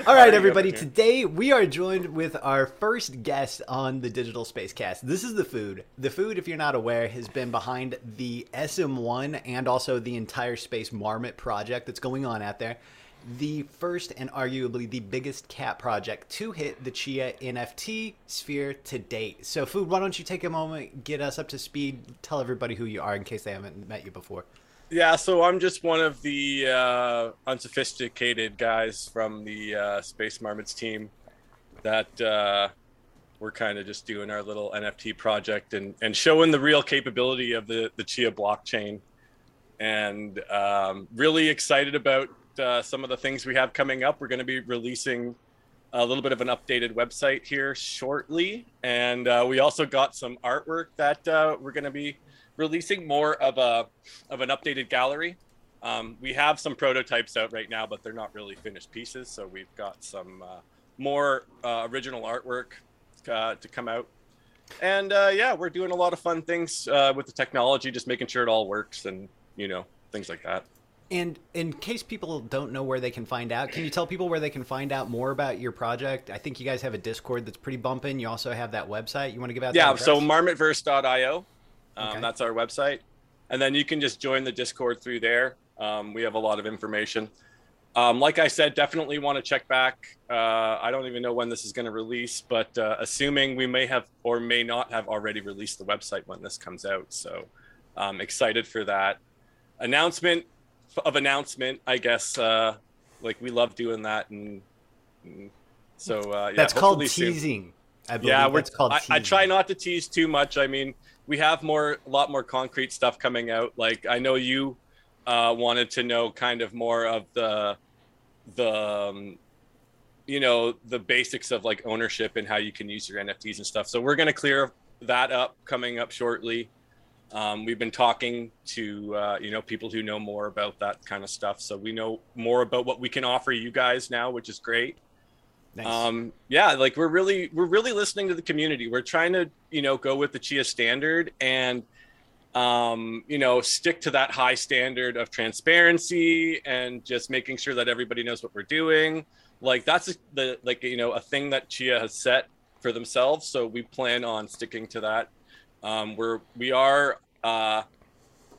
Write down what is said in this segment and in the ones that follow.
All right, everybody. Today we are joined with our first guest on the Digital Spacecast. This is the food. The food, if you're not aware, has been behind the SM1 and also the entire Space Marmot project that's going on out there. The first and arguably the biggest cat project to hit the Chia NFT sphere to date. So, Food, why don't you take a moment, get us up to speed, tell everybody who you are in case they haven't met you before. Yeah, so I'm just one of the uh, unsophisticated guys from the uh, Space Marmots team that uh, we're kind of just doing our little NFT project and, and showing the real capability of the, the Chia blockchain. And um, really excited about uh, some of the things we have coming up. We're going to be releasing a little bit of an updated website here shortly. And uh, we also got some artwork that uh, we're going to be releasing more of a of an updated gallery. Um, we have some prototypes out right now, but they're not really finished pieces. So we've got some uh, more uh, original artwork uh, to come out. And uh, yeah, we're doing a lot of fun things uh, with the technology, just making sure it all works and you know things like that. And in case people don't know where they can find out, can you tell people where they can find out more about your project? I think you guys have a Discord that's pretty bumping. You also have that website. You want to give out? Yeah, so marmotverse.io. Um, okay. That's our website. And then you can just join the Discord through there. Um, we have a lot of information. Um, like I said, definitely want to check back. Uh, I don't even know when this is going to release, but uh, assuming we may have or may not have already released the website when this comes out. So I'm um, excited for that announcement of announcement, I guess. Uh, like we love doing that. And, and so uh, yeah, that's called teasing. I believe yeah, we're, called I, I try not to tease too much. I mean, we have more a lot more concrete stuff coming out. Like i know you uh, wanted to know kind of more of the the um, you know the basics of like ownership and how you can use your nfts and stuff. So we're going to clear that up coming up shortly. Um, we've been talking to uh, you know people who know more about that kind of stuff. So we know more about what we can offer you guys now which is great Nice. Um, yeah, like we're really we're really listening to the community. We're trying to you know go with the Chia standard and um, you know stick to that high standard of transparency and just making sure that everybody knows what we're doing. Like that's the like you know a thing that Chia has set for themselves. So we plan on sticking to that. Um, we're we are uh,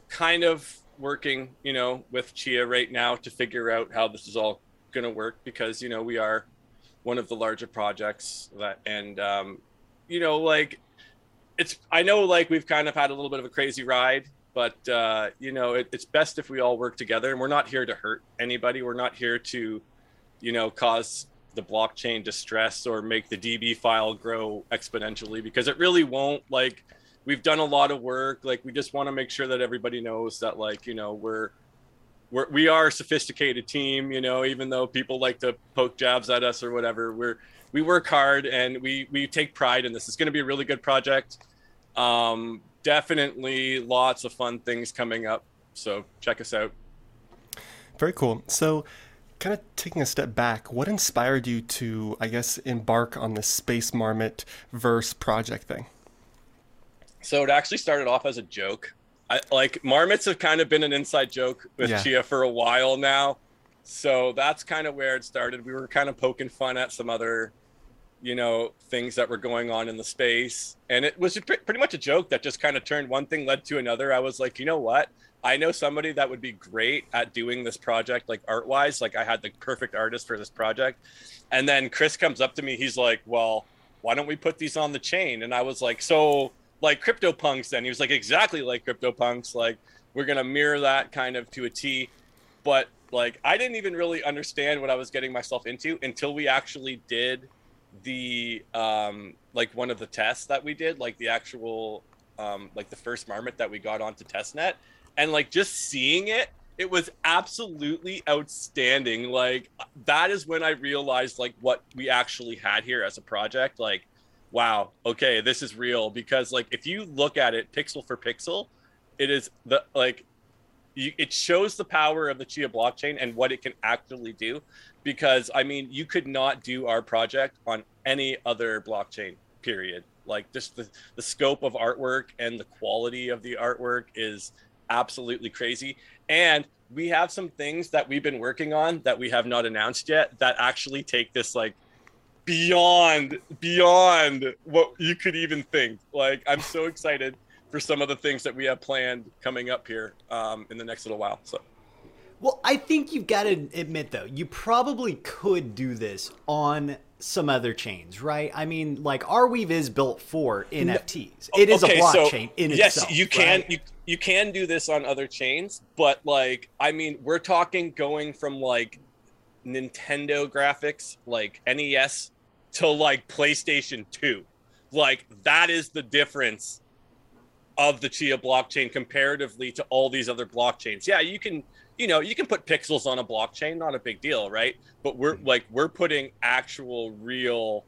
kind of working you know with Chia right now to figure out how this is all going to work because you know we are one of the larger projects that and um, you know like it's i know like we've kind of had a little bit of a crazy ride but uh, you know it, it's best if we all work together and we're not here to hurt anybody. We're not here to you know cause the blockchain distress or make the db file grow exponentially because it really won't. Like we've done a lot of work. Like we just want to make sure that everybody knows that like you know we're we're, we are a sophisticated team, you know, even though people like to poke jabs at us or whatever, we're, we work hard and we, we take pride in this. It's going to be a really good project. Um, definitely lots of fun things coming up. So check us out. Very cool. So, kind of taking a step back, what inspired you to, I guess, embark on the Space Marmot verse project thing? So, it actually started off as a joke. I, like marmots have kind of been an inside joke with yeah. Chia for a while now. So that's kind of where it started. We were kind of poking fun at some other, you know, things that were going on in the space. And it was pretty much a joke that just kind of turned one thing led to another. I was like, you know what? I know somebody that would be great at doing this project, like art wise. Like I had the perfect artist for this project. And then Chris comes up to me. He's like, well, why don't we put these on the chain? And I was like, so like CryptoPunks then. He was like exactly like CryptoPunks. Like we're gonna mirror that kind of to a T. But like I didn't even really understand what I was getting myself into until we actually did the um like one of the tests that we did, like the actual um like the first marmot that we got onto testnet. And like just seeing it, it was absolutely outstanding. Like that is when I realized like what we actually had here as a project. Like wow, okay, this is real because like if you look at it pixel for pixel, it is the like you, it shows the power of the Chia blockchain and what it can actually do. Because I mean, you could not do our project on any other blockchain. Period. Like just the the scope of artwork and the quality of the artwork is absolutely crazy. And we have some things that we've been working on that we have not announced yet that actually take this like beyond beyond what you could even think. Like I'm so excited for some of the things that we have planned coming up here um, in the next little while. So. Well, I think you've got to admit though, you probably could do this on some other chains, right? I mean, like Arweave is built for NFTs. It is okay, a blockchain so, in yes, itself. Yes, you can right? you you can do this on other chains, but like I mean, we're talking going from like Nintendo graphics, like NES to like PlayStation 2. Like that is the difference of the Chia blockchain comparatively to all these other blockchains. Yeah, you can you know you can put pixels on a blockchain not a big deal right but we're mm-hmm. like we're putting actual real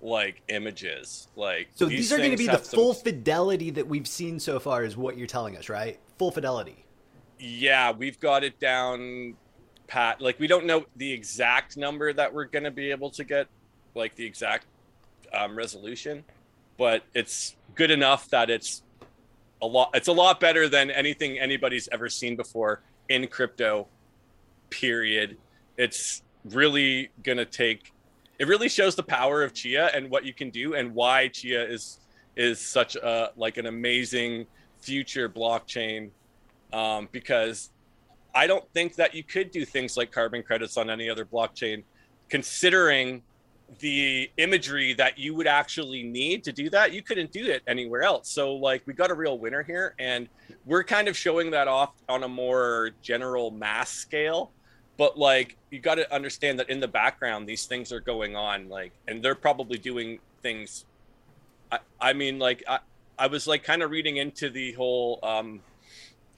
like images like so these, these are going to be the some... full fidelity that we've seen so far is what you're telling us right full fidelity yeah we've got it down pat like we don't know the exact number that we're going to be able to get like the exact um, resolution but it's good enough that it's a lot it's a lot better than anything anybody's ever seen before in crypto period. It's really to take it really shows the power of chia and what you can do and why chia is is such a like an amazing future blockchain um, because i don't think that you could do things like carbon credits on any other blockchain considering the imagery that you would actually need to do that you couldn't do it anywhere else. So like we got a real winner here and we're kind of showing that off on a more general mass scale. But like you got to understand that in the background these things are going on like and they're probably doing things. I, I mean like I, I was like kind of reading into the whole um,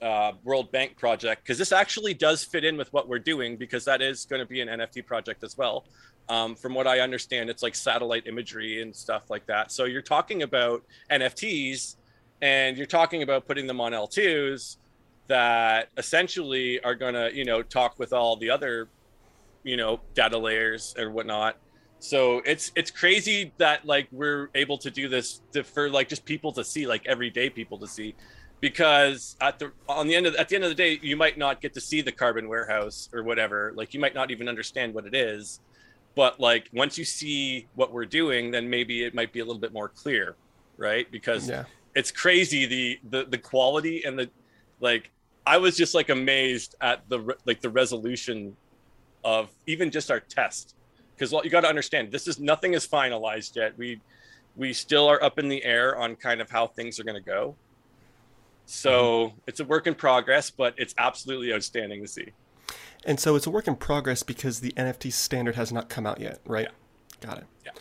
uh, World Bank project because this actually does fit in with what we're doing because that is going to be an NFT project as well. Um, from what I understand, it's like satellite imagery and stuff like that. So you're talking about NFTs and you're talking about putting them on L2s that essentially are going to, you know, talk with all the other, you know, data layers or whatnot. So it's it's crazy that like we're able to do this to, for like just people to see, like everyday people to see, because at the on the end of at the end of the day, you might not get to see the carbon warehouse or whatever. Like you might not even understand what it is but like once you see what we're doing then maybe it might be a little bit more clear right? Because yeah. it's crazy the, the the quality and the like i was just like amazed at the like the resolution of even just our test. Because well, you got to understand this is nothing is finalized yet. We we still are up in the air on kind of how things are going to go. So mm-hmm. it's a work in progress but it's absolutely outstanding to see and so it's a work in progress because the NFT standard has not come out yet, right? Yeah. Got it. Yeah.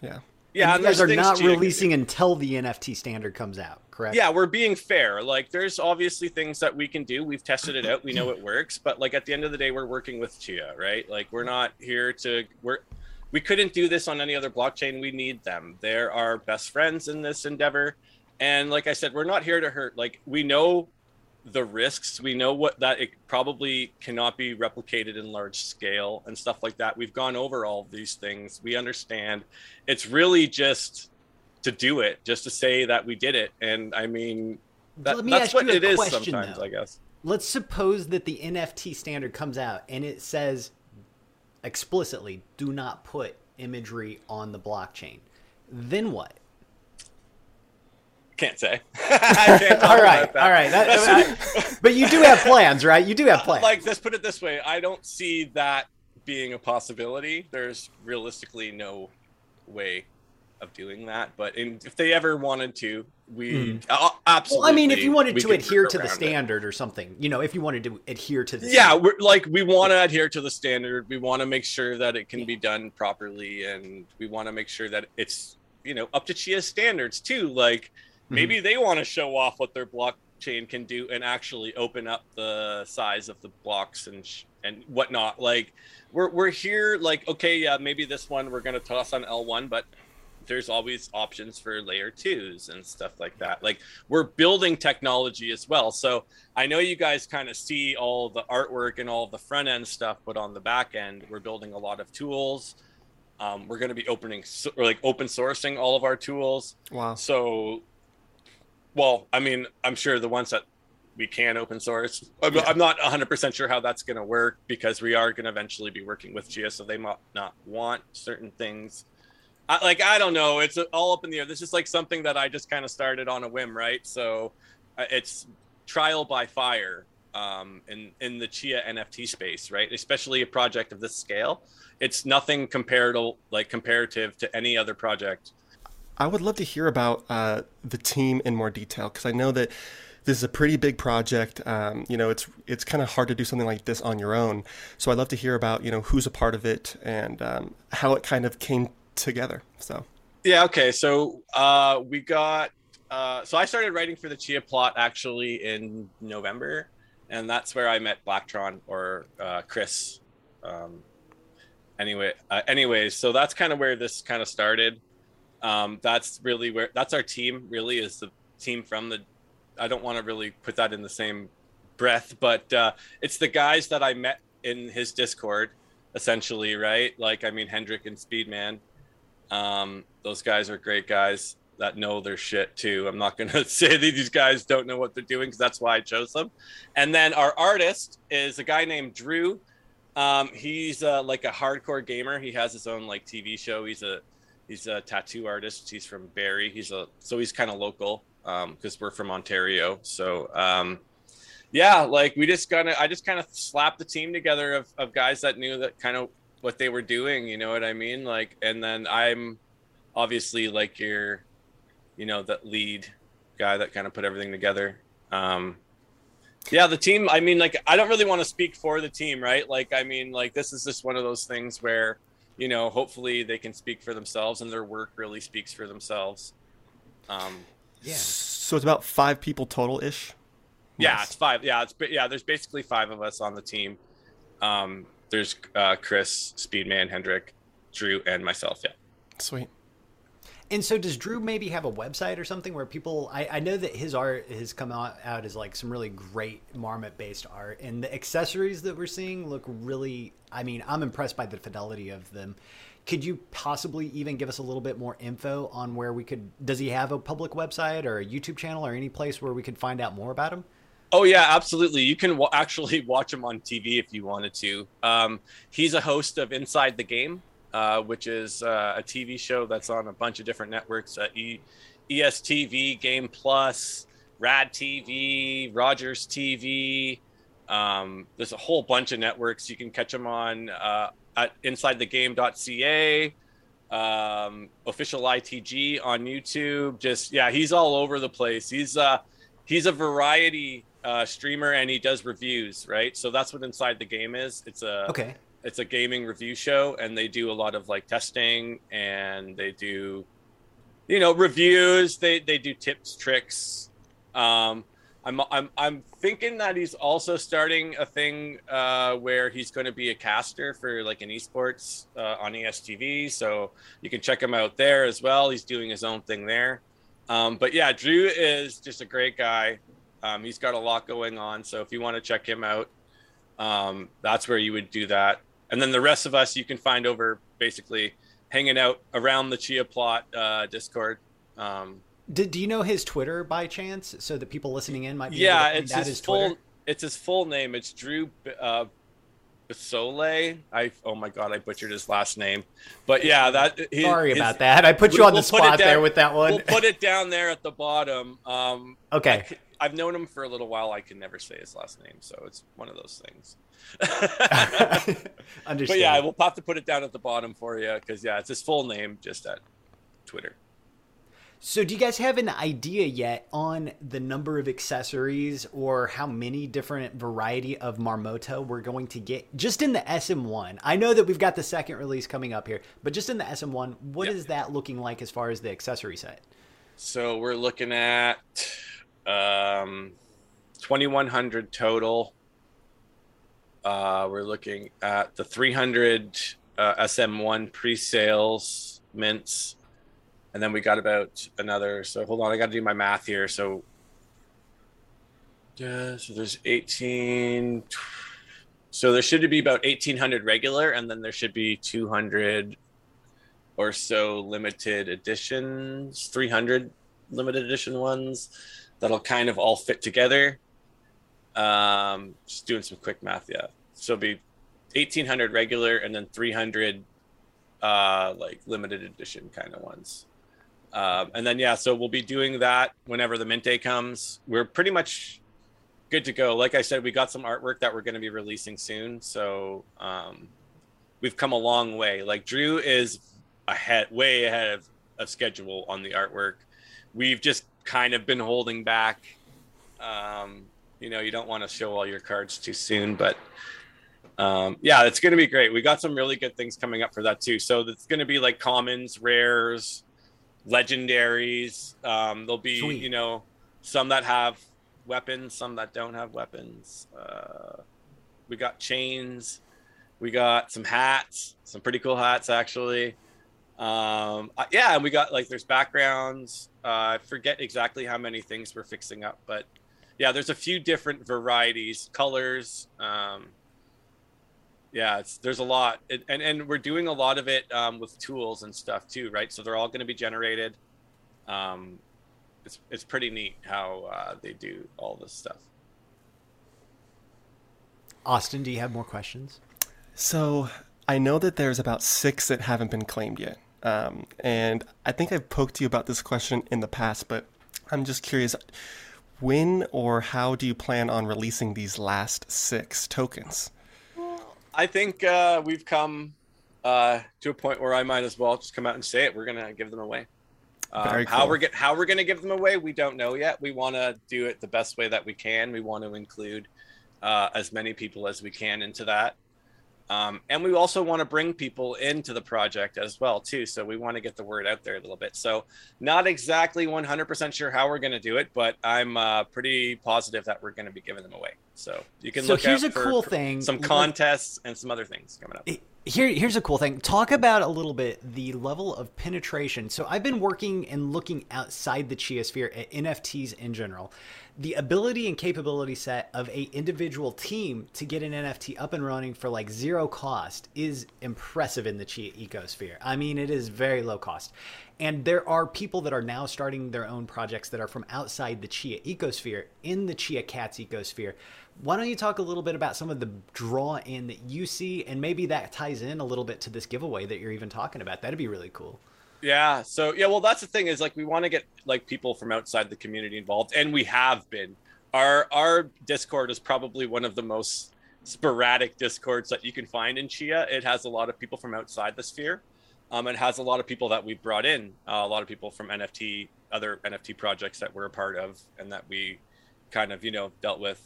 Yeah. Yeah, and you guys are not releasing until the NFT standard comes out, correct? Yeah, we're being fair. Like, there's obviously things that we can do. We've tested it out. We know it works. But like at the end of the day, we're working with Chia, right? Like, we're not here to we're we couldn't do this on any other blockchain. We need them. They're our best friends in this endeavor. And like I said, we're not here to hurt. Like, we know the risks. We know what that it probably cannot be replicated in large scale and stuff like that. We've gone over all of these things. We understand. It's really just to do it, just to say that we did it. And I mean, that, that's what it is sometimes, though. I guess. Let's suppose that the NFT standard comes out and it says explicitly, do not put imagery on the blockchain. Then what? Can't say. can't all right, all right. That, I, but you do have plans, right? You do have plans. Like, let's put it this way: I don't see that being a possibility. There's realistically no way of doing that. But in, if they ever wanted to, we mm. uh, absolutely. Well, I mean, if you wanted to adhere to the standard it. or something, you know, if you wanted to adhere to the yeah, we're like we want to adhere to the standard. We want to make sure that it can be done properly, and we want to make sure that it's you know up to Chia standards too. Like maybe mm-hmm. they want to show off what their blockchain can do and actually open up the size of the blocks and sh- and whatnot. Like we're we're here like okay, yeah, maybe this one we're gonna toss on L1, but there's always options for layer twos and stuff like that. Like we're building technology as well. So I know you guys kind of see all the artwork and all the front end stuff, but on the back end, we're building a lot of tools. Um, we're going to be opening or like open sourcing all of our tools. Wow. So well, I mean, I'm sure the ones that we can open source. I'm, yeah. I'm not 100% sure how that's going to work because we are going to eventually be working with Chia, so they might not want certain things. I, like I don't know, it's all up in the air. This is like something that I just kind of started on a whim, right? So uh, it's trial by fire um, in in the Chia NFT space, right? Especially a project of this scale. It's nothing comparable, like comparative to any other project. I would love to hear about uh, the team in more detail because I know that this is a pretty big project. Um, you know, it's it's kind of hard to do something like this on your own. So I'd love to hear about you know who's a part of it and um, how it kind of came together. So yeah, okay. So uh, we got uh, so I started writing for the Chia plot actually in November, and that's where I met Blacktron or uh, Chris. Um, anyway, uh, anyways, so that's kind of where this kind of started. Um, that's really where that's our team. Really, is the team from the I don't want to really put that in the same breath, but uh, it's the guys that I met in his Discord, essentially, right? Like, I mean, Hendrik and Speedman. Um, those guys are great guys that know their shit too. I'm not going to say that these guys don't know what they're doing because that's why I chose them. And then our artist is a guy named Drew. Um, he's uh, like a hardcore gamer. He has his own like TV show. He's a he's a tattoo artist. He's from Barrie. He's a so he's kind of local because um, we're from Ontario. So um, yeah, like we just kind of I just kind of slapped the team together of, of guys that knew that kind of what they were doing. You know what I mean? Like, and then I'm obviously like your, you know, that lead guy that kind of put everything together. Um, yeah, the team. I mean, like, I don't really want to speak for the team, right? Like, I mean, like, this is just one of those things where, you know, hopefully they can speak for themselves and their work really speaks for themselves. Um, yeah. So it's about five people total ish. Yeah, nice. it's five. Yeah, it's yeah. There's basically five of us on the team. Um, there's uh, Chris, Speedman, Hendrik, Drew, and myself. Yeah. Sweet. And so, does Drew maybe have a website or something where people? I, I know that his art has come out, out as like some really great marmot based art, and the accessories that we're seeing look really. I mean, I'm impressed by the fidelity of them. Could you possibly even give us a little bit more info on where we could? Does he have a public website or a YouTube channel or any place where we could find out more about him? Oh yeah, absolutely. You can w- actually watch him on TV if you wanted to. Um, he's a host of Inside the Game, uh, which is uh, a TV show that's on a bunch of different networks: uh, e- ESTV, Game Plus, Rad TV, Rogers TV. Um, there's a whole bunch of networks. You can catch him on uh, at InsideTheGame.ca, um, official ITG on YouTube. Just yeah, he's all over the place. He's uh he's a variety uh, streamer and he does reviews, right? So that's what Inside the Game is. It's a okay. It's a gaming review show, and they do a lot of like testing, and they do, you know, reviews. They they do tips, tricks. Um, I'm I'm I'm thinking that he's also starting a thing uh, where he's going to be a caster for like an esports uh, on ESTV, so you can check him out there as well. He's doing his own thing there. Um, but yeah, Drew is just a great guy. Um, he's got a lot going on, so if you want to check him out, um, that's where you would do that. And then the rest of us, you can find over basically hanging out around the Chia Plot uh, Discord. Um, do, do you know his Twitter by chance, so that people listening in might be yeah, it's his, his full it's his full name. It's Drew uh, Basole. I oh my god, I butchered his last name, but yeah, that. His, Sorry about his, that. I put you on the spot down, there with that one. We'll put it down there at the bottom. Um, okay. I, have known him for a little while. I can never say his last name, so it's one of those things. Understand. But yeah, we'll have to put it down at the bottom for you because yeah, it's his full name just at Twitter. So, do you guys have an idea yet on the number of accessories or how many different variety of Marmota we're going to get just in the SM1? I know that we've got the second release coming up here, but just in the SM1, what is that looking like as far as the accessory set? So, we're looking at um, 2100 total. Uh, we're looking at the 300 uh, SM1 pre sales mints and then we got about another. So hold on, I got to do my math here. So yeah, so there's 18. So there should be about 1800 regular, and then there should be 200 or so limited editions, 300 limited edition ones that'll kind of all fit together. Um, just doing some quick math. Yeah, so it'll be eighteen hundred regular, and then three hundred uh, like limited edition kind of ones. Um, and then yeah, so we'll be doing that whenever the mint day comes. We're pretty much good to go. Like I said, we got some artwork that we're going to be releasing soon, so um, we've come a long way. Like Drew is ahead, way ahead of, of schedule on the artwork. We've just kind of been holding back. Um, you know, you don't want to show all your cards too soon, but um, yeah, it's going to be great. We got some really good things coming up for that too. So it's going to be like commons, rares, legendaries. Um, there'll be Sweet. you know some that have weapons, some that don't have weapons. Uh, we got chains. We got some hats, some pretty cool hats actually. Um, yeah, and we got like there's backgrounds. Uh, I forget exactly how many things we're fixing up, but yeah, there's a few different varieties, colors. Um, yeah, it's there's a lot, it, and and we're doing a lot of it um, with tools and stuff too, right? So they're all going to be generated. Um, it's it's pretty neat how uh, they do all this stuff. Austin, do you have more questions? So I know that there's about six that haven't been claimed yet. Um, and I think I've poked you about this question in the past, but I'm just curious when or how do you plan on releasing these last six tokens? I think uh, we've come uh, to a point where I might as well just come out and say it. We're gonna give them away. Um, cool. How we're get, how we're gonna give them away, we don't know yet. We want to do it the best way that we can. We want to include uh, as many people as we can into that. Um, and we also want to bring people into the project as well too so we want to get the word out there a little bit. So not exactly 100% sure how we're going to do it but i'm uh, pretty positive that we're going to be giving them away. So you can so look here's a cool thing. some contests and some other things coming up here, here's a cool thing. Talk about a little bit the level of penetration. So I've been working and looking outside the Chia sphere at NFTs in general the ability and capability set of a individual team to get an NFT up and running for like zero cost is impressive in the Chia ecosphere. I mean, it is very low cost. And there are people that are now starting their own projects that are from outside the Chia ecosphere in the Chia Cats ecosphere. Why don't you talk a little bit about some of the draw in that you see and maybe that ties in a little bit to this giveaway that you're even talking about? That'd be really cool. Yeah. So yeah, well, that's the thing is like we want to get like people from outside the community involved, and we have been. Our our Discord is probably one of the most sporadic discords that you can find in Chia. It has a lot of people from outside the sphere. Um, it has a lot of people that we've brought in, uh, a lot of people from NFT, other NFT projects that we're a part of, and that we kind of you know dealt with.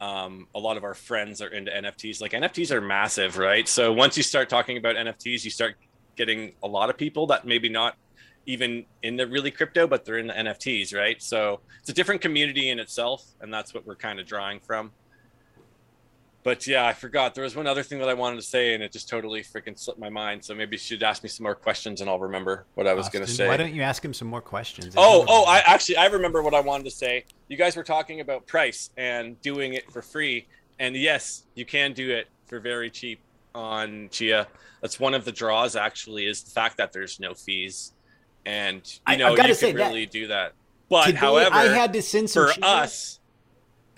Um, a lot of our friends are into NFTs. Like NFTs are massive, right? So once you start talking about NFTs, you start getting a lot of people that maybe not even in the really crypto, but they're in the NFTs, right? So it's a different community in itself, and that's what we're kind of drawing from. But yeah, I forgot there was one other thing that I wanted to say, and it just totally freaking slipped my mind. So maybe you should ask me some more questions, and I'll remember what I was going to say. Why don't you ask him some more questions? Oh, oh, I actually I remember what I wanted to say. You guys were talking about price and doing it for free, and yes, you can do it for very cheap on Chia. That's one of the draws. Actually, is the fact that there's no fees, and you know I, you can really that, do that. But however, I had to send for Chia. us.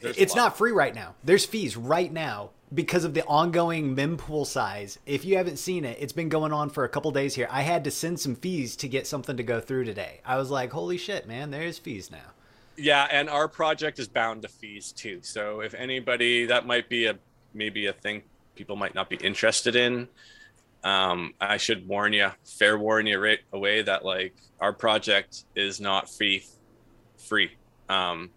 It's not free right now. There's fees right now because of the ongoing mempool size. If you haven't seen it, it's been going on for a couple days here. I had to send some fees to get something to go through today. I was like, holy shit, man, there's fees now. Yeah, and our project is bound to fees too. So if anybody, that might be a maybe a thing people might not be interested in. Um, I should warn you, fair warn you right away that like our project is not free, free. Um,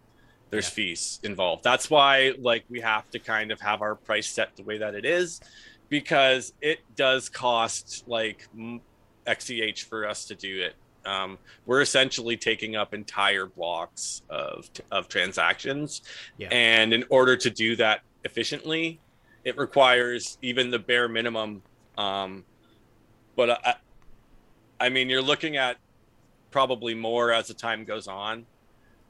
there's yeah. fees involved. That's why like we have to kind of have our price set the way that it is, because it does cost like XCH for us to do it. Um, we're essentially taking up entire blocks of of transactions, yeah. and in order to do that efficiently, it requires even the bare minimum. Um, but I, I mean, you're looking at probably more as the time goes on,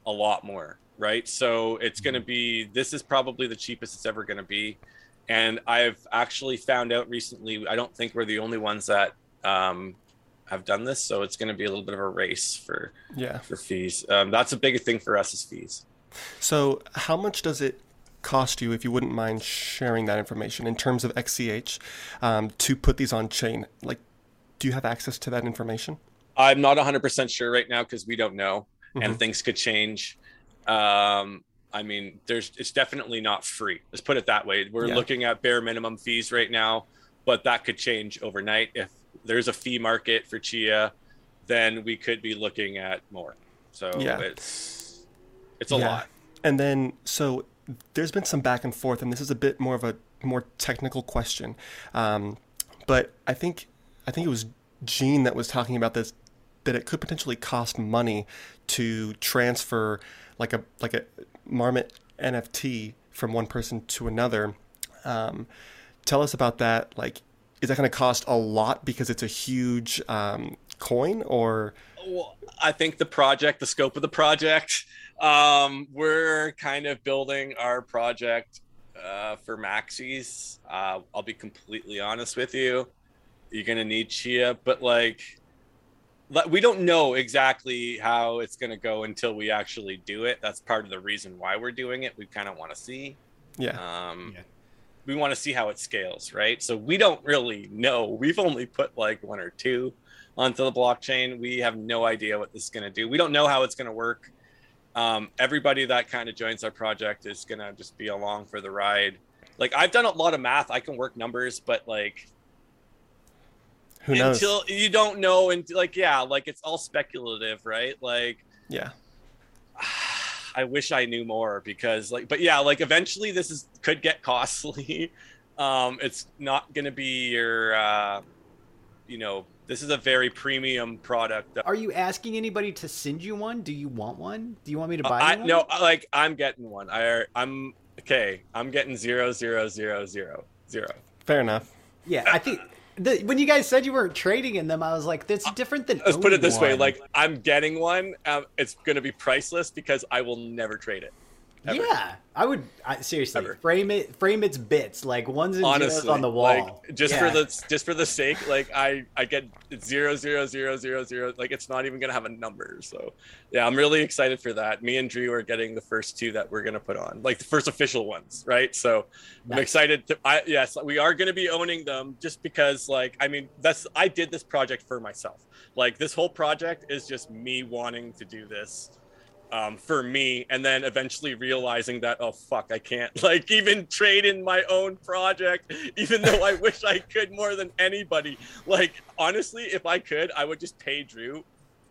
a lot more, right? So it's going to mm-hmm. be, this is probably the cheapest it's ever going to be. And I've actually found out recently, I don't think we're the only ones that um, have done this. So it's going to be a little bit of a race for, yeah, for fees. Um, that's a big thing for us is fees. So how much does it cost you, if you wouldn't mind sharing that information in terms of XCH um, to put these on chain? Like, do you have access to that information? I'm not 100% sure right now because we don't know mm-hmm. and things could change. Um, I mean, there's it's definitely not free. Let's put it that way. We're yeah. looking at bare minimum fees right now, but that could change overnight. If there's a fee market for Chia, then we could be looking at more. So yeah. it's it's a yeah. lot. And then so there's been some back and forth, and this is a bit more of a more technical question, um, but I think I think it was Gene that was talking about this that it could potentially cost money to transfer like a like a marmot NFT from one person to another. Um, tell us about that. Like, is that going to cost a lot because it's a huge um, coin, or? Well, I think the project, the scope of the project, um, we're kind of building our project uh, for maxis. Uh, I'll be completely honest with you. You're gonna need Chia, but like we don't know exactly how it's going to go until we actually do it. That's part of the reason why we're doing it. We kind of want to see. Yeah. Um, yeah. We want to see how it scales, right? So we don't really know. We've only put like one or two onto the blockchain. We have no idea what this is going to do. We don't know how it's going to work. Um, everybody that kind of joins our project is going to just be along for the ride. Like I've done a lot of math. I can work numbers, but like who knows? Until you don't know, and like yeah, like it's all speculative, right? Like yeah. I wish I knew more because like, but yeah, like eventually this is could get costly. um, it's not going to be your, uh, you know, this is a very premium product. Are you asking anybody to send you one? Do you want one? Do you want me to buy uh, I, one? No, like I'm getting one. I I'm okay. I'm getting zero zero zero zero zero. Fair enough. Yeah, I think the, when you guys said you weren't trading in them, I was like, "That's different than." Let's put it this one. way: like, I'm getting one. Um, it's going to be priceless because I will never trade it. Ever. Yeah, I would I, seriously Ever. frame it, frame its bits like ones and Honestly, zeros on the wall. Like, just yeah. for the just for the sake, like I I get zero zero zero zero zero. Like it's not even gonna have a number. So yeah, I'm really excited for that. Me and Drew are getting the first two that we're gonna put on, like the first official ones, right? So nice. I'm excited. To, I yes, we are gonna be owning them just because, like, I mean, that's I did this project for myself. Like this whole project is just me wanting to do this um, for me and then eventually realizing that oh fuck i can't like even trade in my own project even though i wish i could more than anybody. Like honestly if i could i would just pay drew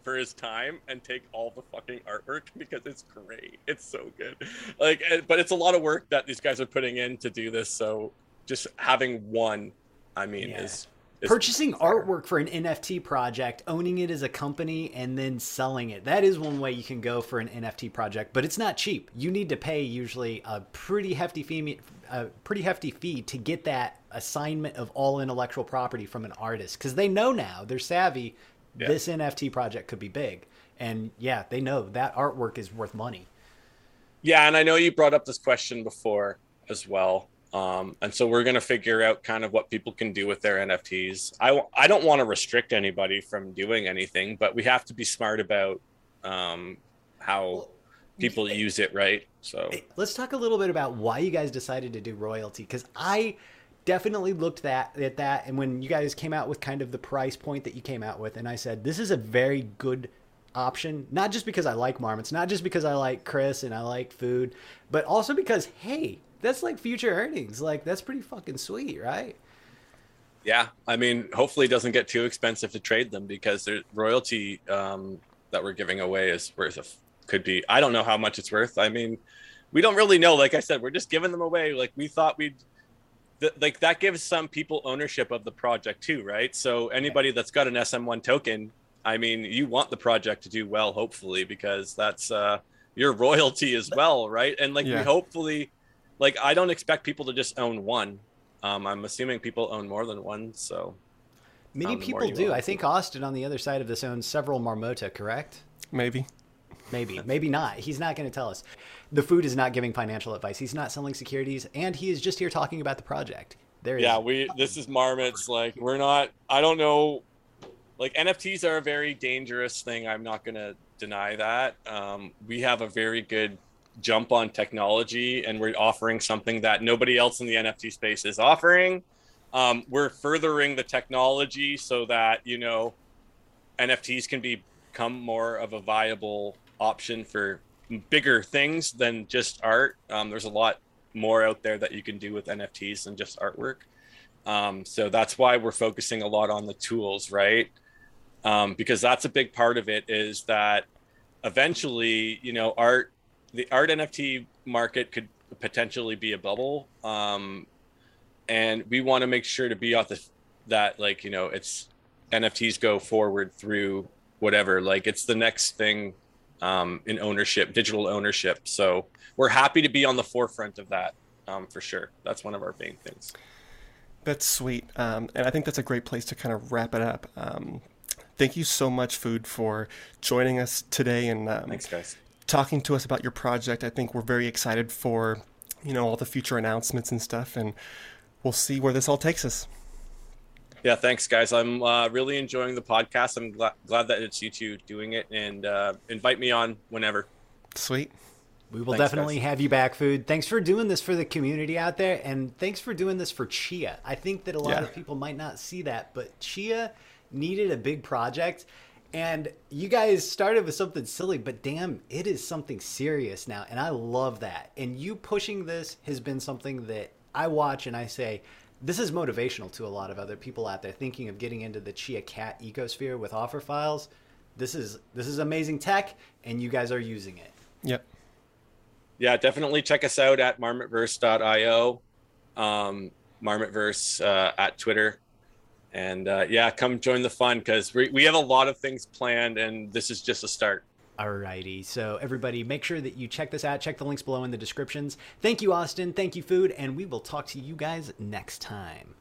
for his time and take all the fucking artwork because it's great. It's so good. Like eh, but it's a lot of work that these guys are putting in to do this. So just having one i mean yeah. is purchasing artwork for an NFT project, owning it as a company, and then selling it. That is one way you can go for an NFT project, but it's not cheap. You need to pay usually a pretty hefty fee, a pretty hefty fee to get that assignment of all intellectual property from an artist because they know now they're savvy. Yeah. This NFT project could be big, and yeah, they know that artwork is worth money. Yeah, and I know you brought up this question before as well. Um, and so we're going to figure out kind of what people can do with their NFTs. I, I don't want to restrict anybody from doing anything, but we have to be smart about um, how people use it, right? So let's talk a little bit about why you guys decided to do royalty because I definitely looked that at that and when you guys came out with kind of the price point that you came out with and I said this is a very good option not just because I like marmots not just because I like Chris and I like food but also because hey that's like future earnings. Like that's pretty fucking sweet, right? Yeah, I mean, hopefully it doesn't get too expensive to trade them because the royalty um, that we're giving away is worth a could be. I don't know how much it's worth. I mean, we don't really know. Like I said, we're just giving them away. Like we thought we'd. Th- like that gives some people ownership of the project too, right? So anybody that's got an SM1 token, I mean, you want the project to do well, hopefully, because that's uh, your royalty as well, right? And like yeah. we hopefully like I don't expect people to just own one. Um, I'm assuming people own more than one, so many um, people do. I think Austin on the other side of this owns several Marmota, correct? Maybe. Maybe, maybe not. He's not going to tell us. The food is not giving financial advice. He's not selling securities, and he is just here talking about the project. There. Yeah, we. This is marmots. Like we're not. I don't know. Like NFTs are a very dangerous thing. I'm not going to deny that. Um, we have a very good jump on technology and we're offering something that nobody else in the NFT space is offering. Um, we're furthering the technology so that you know NFTs can be, become more of a viable option for bigger things than just art. Um, there's a lot more out there that you can do with NFTs than just artwork. Um, so that's why we're focusing a lot on the tools, right? Um, because that's a big part of it is that eventually, you know, art, the art NFT market could potentially be a bubble. Um, and we want to make sure to be off the, that like, you know, it's NFTs go forward through whatever, like it's the next thing um, in ownership, digital ownership. So we're happy to be on the forefront of that um, for sure. That's one of our main things. That's sweet. Um, and I think that's a great place to kind of wrap it up. Um, thank you so much, Food, for joining us today and um, Thanks, guys. Talking to us about your project. I think we're very excited for, you know, all the future announcements and stuff, and we'll see where this all takes us. Yeah, thanks, guys. I'm uh, really enjoying the podcast. I'm glad, glad that it's you two doing it, and uh, invite me on whenever. Sweet. We will thanks, definitely guys. have you back, Food. Thanks for doing this for the community out there, and thanks for doing this for Chia. I think that a lot yeah. of people might not see that, but Chia needed a big project, and you guys started with something silly, but damn, it is something serious now, and I love that. And you pushing this has been something that I watch and I say, this is motivational to a lot of other people out there thinking of getting into the Chia Cat ecosphere with offer files. This is this is amazing tech, and you guys are using it. Yep. Yeah, definitely check us out at marmotverse.io, um, marmotverse uh, at Twitter, and uh, yeah, come join the fun because we we have a lot of things planned, and this is just a start. Alrighty, so everybody, make sure that you check this out. Check the links below in the descriptions. Thank you, Austin. Thank you, Food, and we will talk to you guys next time.